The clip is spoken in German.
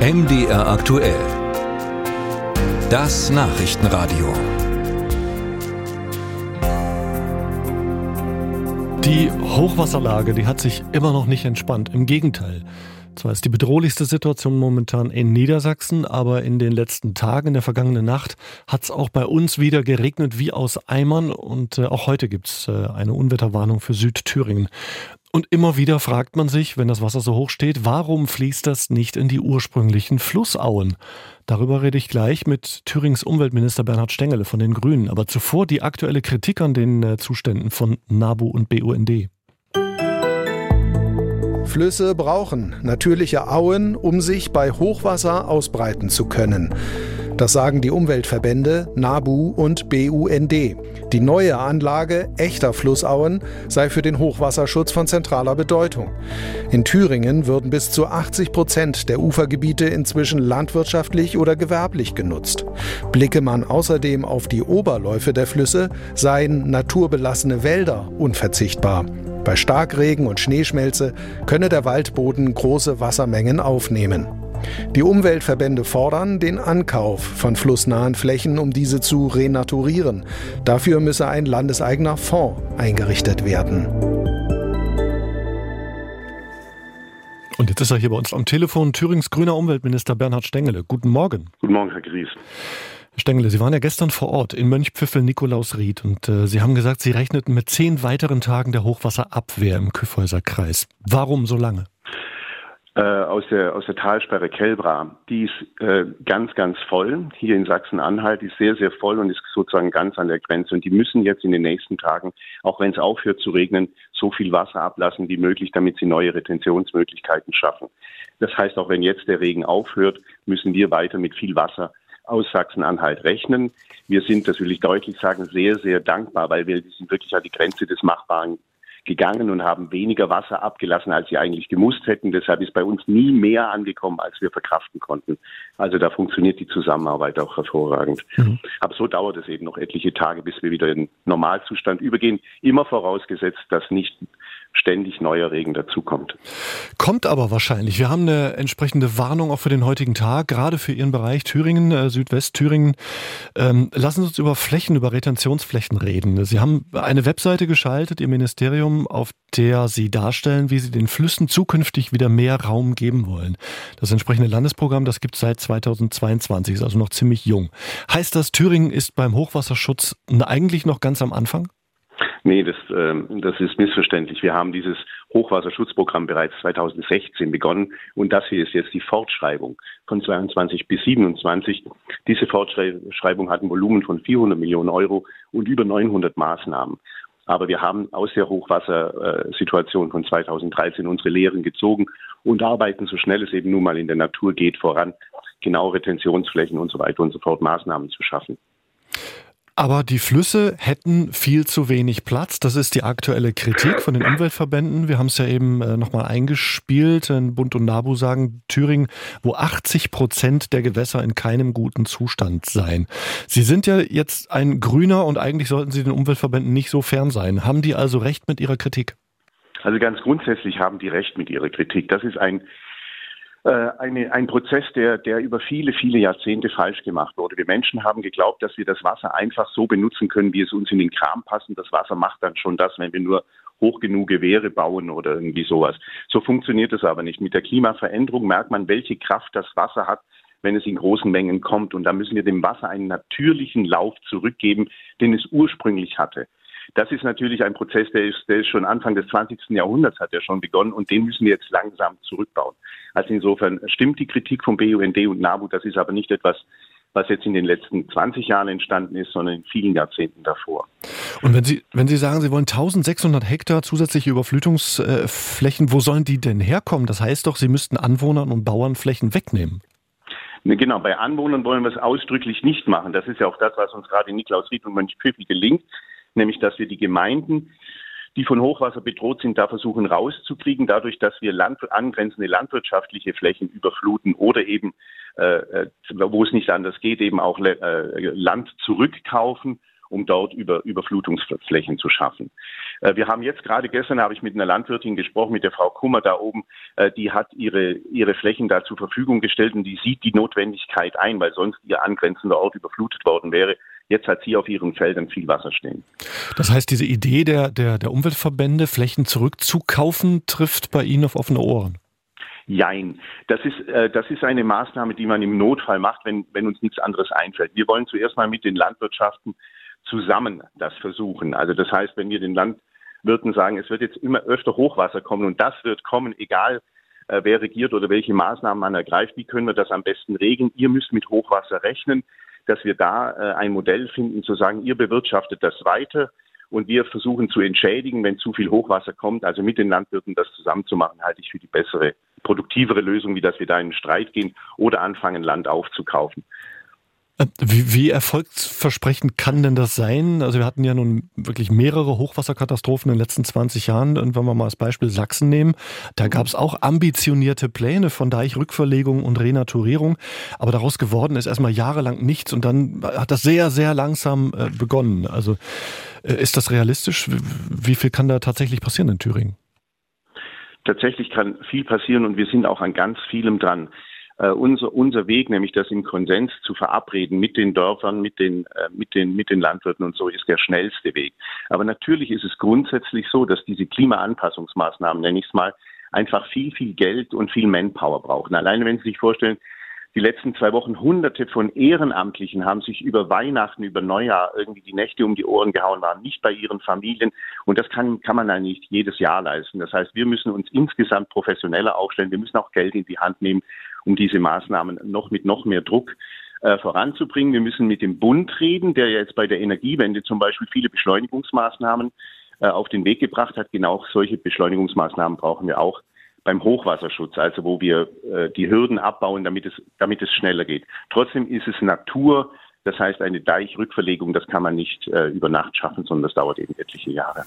MDR aktuell. Das Nachrichtenradio. Die Hochwasserlage, die hat sich immer noch nicht entspannt. Im Gegenteil. Zwar ist die bedrohlichste Situation momentan in Niedersachsen, aber in den letzten Tagen, in der vergangenen Nacht, hat es auch bei uns wieder geregnet wie aus Eimern und äh, auch heute gibt es äh, eine Unwetterwarnung für Südthüringen. Und immer wieder fragt man sich, wenn das Wasser so hoch steht, warum fließt das nicht in die ursprünglichen Flussauen? Darüber rede ich gleich mit Thürings Umweltminister Bernhard Stengele von den Grünen. Aber zuvor die aktuelle Kritik an den äh, Zuständen von NABU und BUND. Flüsse brauchen natürliche Auen, um sich bei Hochwasser ausbreiten zu können. Das sagen die Umweltverbände NABU und BUND. Die neue Anlage echter Flussauen sei für den Hochwasserschutz von zentraler Bedeutung. In Thüringen würden bis zu 80 Prozent der Ufergebiete inzwischen landwirtschaftlich oder gewerblich genutzt. Blicke man außerdem auf die Oberläufe der Flüsse, seien naturbelassene Wälder unverzichtbar. Bei Starkregen und Schneeschmelze könne der Waldboden große Wassermengen aufnehmen. Die Umweltverbände fordern den Ankauf von flussnahen Flächen, um diese zu renaturieren. Dafür müsse ein landeseigener Fonds eingerichtet werden. Und jetzt ist er hier bei uns am Telefon, Thürings grüner Umweltminister Bernhard Stengele. Guten Morgen. Guten Morgen, Herr Gries. Herr Stengele, Sie waren ja gestern vor Ort in Mönchpfiffel-Nikolausried und äh, Sie haben gesagt, Sie rechneten mit zehn weiteren Tagen der Hochwasserabwehr im Kyffhäuser Kreis. Warum so lange? Äh, aus, der, aus der Talsperre Kelbra. Die ist äh, ganz, ganz voll. Hier in Sachsen-Anhalt ist sehr, sehr voll und ist sozusagen ganz an der Grenze. Und die müssen jetzt in den nächsten Tagen, auch wenn es aufhört zu regnen, so viel Wasser ablassen wie möglich, damit sie neue Retentionsmöglichkeiten schaffen. Das heißt, auch wenn jetzt der Regen aufhört, müssen wir weiter mit viel Wasser aus Sachsen-Anhalt rechnen. Wir sind, das will ich deutlich sagen, sehr, sehr dankbar, weil wir sind wirklich an die Grenze des Machbaren gegangen und haben weniger Wasser abgelassen, als sie eigentlich gemusst hätten. Deshalb ist bei uns nie mehr angekommen, als wir verkraften konnten. Also da funktioniert die Zusammenarbeit auch hervorragend. Mhm. Aber so dauert es eben noch etliche Tage, bis wir wieder in Normalzustand übergehen. Immer vorausgesetzt, dass nicht ständig neuer Regen dazukommt. Kommt aber wahrscheinlich. Wir haben eine entsprechende Warnung auch für den heutigen Tag, gerade für Ihren Bereich Thüringen, äh, Südwestthüringen. Ähm, lassen Sie uns über Flächen, über Retentionsflächen reden. Sie haben eine Webseite geschaltet, Ihr Ministerium, auf der Sie darstellen, wie Sie den Flüssen zukünftig wieder mehr Raum geben wollen. Das entsprechende Landesprogramm, das gibt es seit 2022, ist also noch ziemlich jung. Heißt das, Thüringen ist beim Hochwasserschutz eigentlich noch ganz am Anfang? Nee, das, äh, das ist missverständlich. Wir haben dieses Hochwasserschutzprogramm bereits 2016 begonnen und das hier ist jetzt die Fortschreibung von 22 bis 27. Diese Fortschreibung hat ein Volumen von 400 Millionen Euro und über 900 Maßnahmen. Aber wir haben aus der Hochwassersituation von 2013 unsere Lehren gezogen und arbeiten, so schnell es eben nun mal in der Natur geht, voran, genau Retentionsflächen und so weiter und so fort Maßnahmen zu schaffen. Aber die Flüsse hätten viel zu wenig Platz. Das ist die aktuelle Kritik von den Umweltverbänden. Wir haben es ja eben äh, nochmal eingespielt. Bund und NABU sagen Thüringen, wo 80 Prozent der Gewässer in keinem guten Zustand seien. Sie sind ja jetzt ein Grüner und eigentlich sollten Sie den Umweltverbänden nicht so fern sein. Haben die also recht mit ihrer Kritik? Also ganz grundsätzlich haben die recht mit ihrer Kritik. Das ist ein äh, eine, ein Prozess, der, der über viele, viele Jahrzehnte falsch gemacht wurde. Wir Menschen haben geglaubt, dass wir das Wasser einfach so benutzen können, wie es uns in den Kram passt. Und das Wasser macht dann schon das, wenn wir nur hoch genug Gewehre bauen oder irgendwie sowas. So funktioniert es aber nicht. Mit der Klimaveränderung merkt man, welche Kraft das Wasser hat, wenn es in großen Mengen kommt. Und da müssen wir dem Wasser einen natürlichen Lauf zurückgeben, den es ursprünglich hatte. Das ist natürlich ein Prozess, der ist, der ist schon Anfang des 20. Jahrhunderts hat er schon begonnen und den müssen wir jetzt langsam zurückbauen. Also insofern stimmt die Kritik vom BUND und NABU, das ist aber nicht etwas, was jetzt in den letzten 20 Jahren entstanden ist, sondern in vielen Jahrzehnten davor. Und wenn Sie, wenn Sie sagen, Sie wollen 1600 Hektar zusätzliche Überflutungsflächen, wo sollen die denn herkommen? Das heißt doch, Sie müssten Anwohnern und Bauern Flächen wegnehmen. Ne, genau, bei Anwohnern wollen wir es ausdrücklich nicht machen. Das ist ja auch das, was uns gerade in Niklausried und Mönchpfiffel gelingt nämlich dass wir die Gemeinden, die von Hochwasser bedroht sind, da versuchen rauszukriegen, dadurch, dass wir Land, angrenzende landwirtschaftliche Flächen überfluten oder eben, äh, äh wo es nicht anders geht, eben auch äh, Land zurückkaufen um dort über Überflutungsflächen zu schaffen. Äh, wir haben jetzt gerade gestern habe ich mit einer Landwirtin gesprochen, mit der Frau Kummer da oben, äh, die hat ihre, ihre Flächen da zur Verfügung gestellt und die sieht die Notwendigkeit ein, weil sonst ihr angrenzender Ort überflutet worden wäre. Jetzt hat sie auf ihren Feldern viel Wasser stehen. Das heißt, diese Idee der, der, der Umweltverbände, Flächen zurückzukaufen, trifft bei Ihnen auf offene Ohren? Jein. Das ist, äh, das ist eine Maßnahme, die man im Notfall macht, wenn, wenn uns nichts anderes einfällt. Wir wollen zuerst mal mit den Landwirtschaften zusammen das versuchen. Also das heißt, wenn wir den Landwirten sagen, es wird jetzt immer öfter Hochwasser kommen und das wird kommen, egal äh, wer regiert oder welche Maßnahmen man ergreift, wie können wir das am besten regeln? Ihr müsst mit Hochwasser rechnen, dass wir da äh, ein Modell finden, zu sagen, ihr bewirtschaftet das weiter und wir versuchen zu entschädigen, wenn zu viel Hochwasser kommt. Also mit den Landwirten das zusammenzumachen, halte ich für die bessere, produktivere Lösung, wie dass wir da in den Streit gehen oder anfangen, Land aufzukaufen. Äh, wie, wie erfolgsversprechend kann denn das sein? Also wir hatten ja nun wirklich mehrere Hochwasserkatastrophen in den letzten 20 Jahren. Und wenn wir mal als Beispiel Sachsen nehmen, da gab es auch ambitionierte Pläne von Deichrückverlegung und Renaturierung. Aber daraus geworden ist erstmal jahrelang nichts und dann hat das sehr, sehr langsam äh, begonnen. Also äh, ist das realistisch? Wie viel kann da tatsächlich passieren in Thüringen? Tatsächlich kann viel passieren und wir sind auch an ganz vielem dran unser, unser Weg, nämlich das im Konsens zu verabreden mit den Dörfern, mit den, äh, mit, den, mit den Landwirten und so, ist der schnellste Weg. Aber natürlich ist es grundsätzlich so, dass diese Klimaanpassungsmaßnahmen, nenne ich es mal, einfach viel, viel Geld und viel Manpower brauchen. Alleine wenn Sie sich vorstellen, die letzten zwei Wochen hunderte von Ehrenamtlichen haben sich über Weihnachten, über Neujahr irgendwie die Nächte um die Ohren gehauen, waren nicht bei ihren Familien. Und das kann, kann man nicht jedes Jahr leisten. Das heißt, wir müssen uns insgesamt professioneller aufstellen. Wir müssen auch Geld in die Hand nehmen, um diese Maßnahmen noch mit noch mehr Druck äh, voranzubringen. Wir müssen mit dem Bund reden, der jetzt bei der Energiewende zum Beispiel viele Beschleunigungsmaßnahmen äh, auf den Weg gebracht hat. Genau solche Beschleunigungsmaßnahmen brauchen wir auch beim Hochwasserschutz, also wo wir äh, die Hürden abbauen, damit es, damit es schneller geht. Trotzdem ist es Natur, das heißt eine Deichrückverlegung, das kann man nicht über Nacht schaffen, sondern das dauert eben etliche Jahre.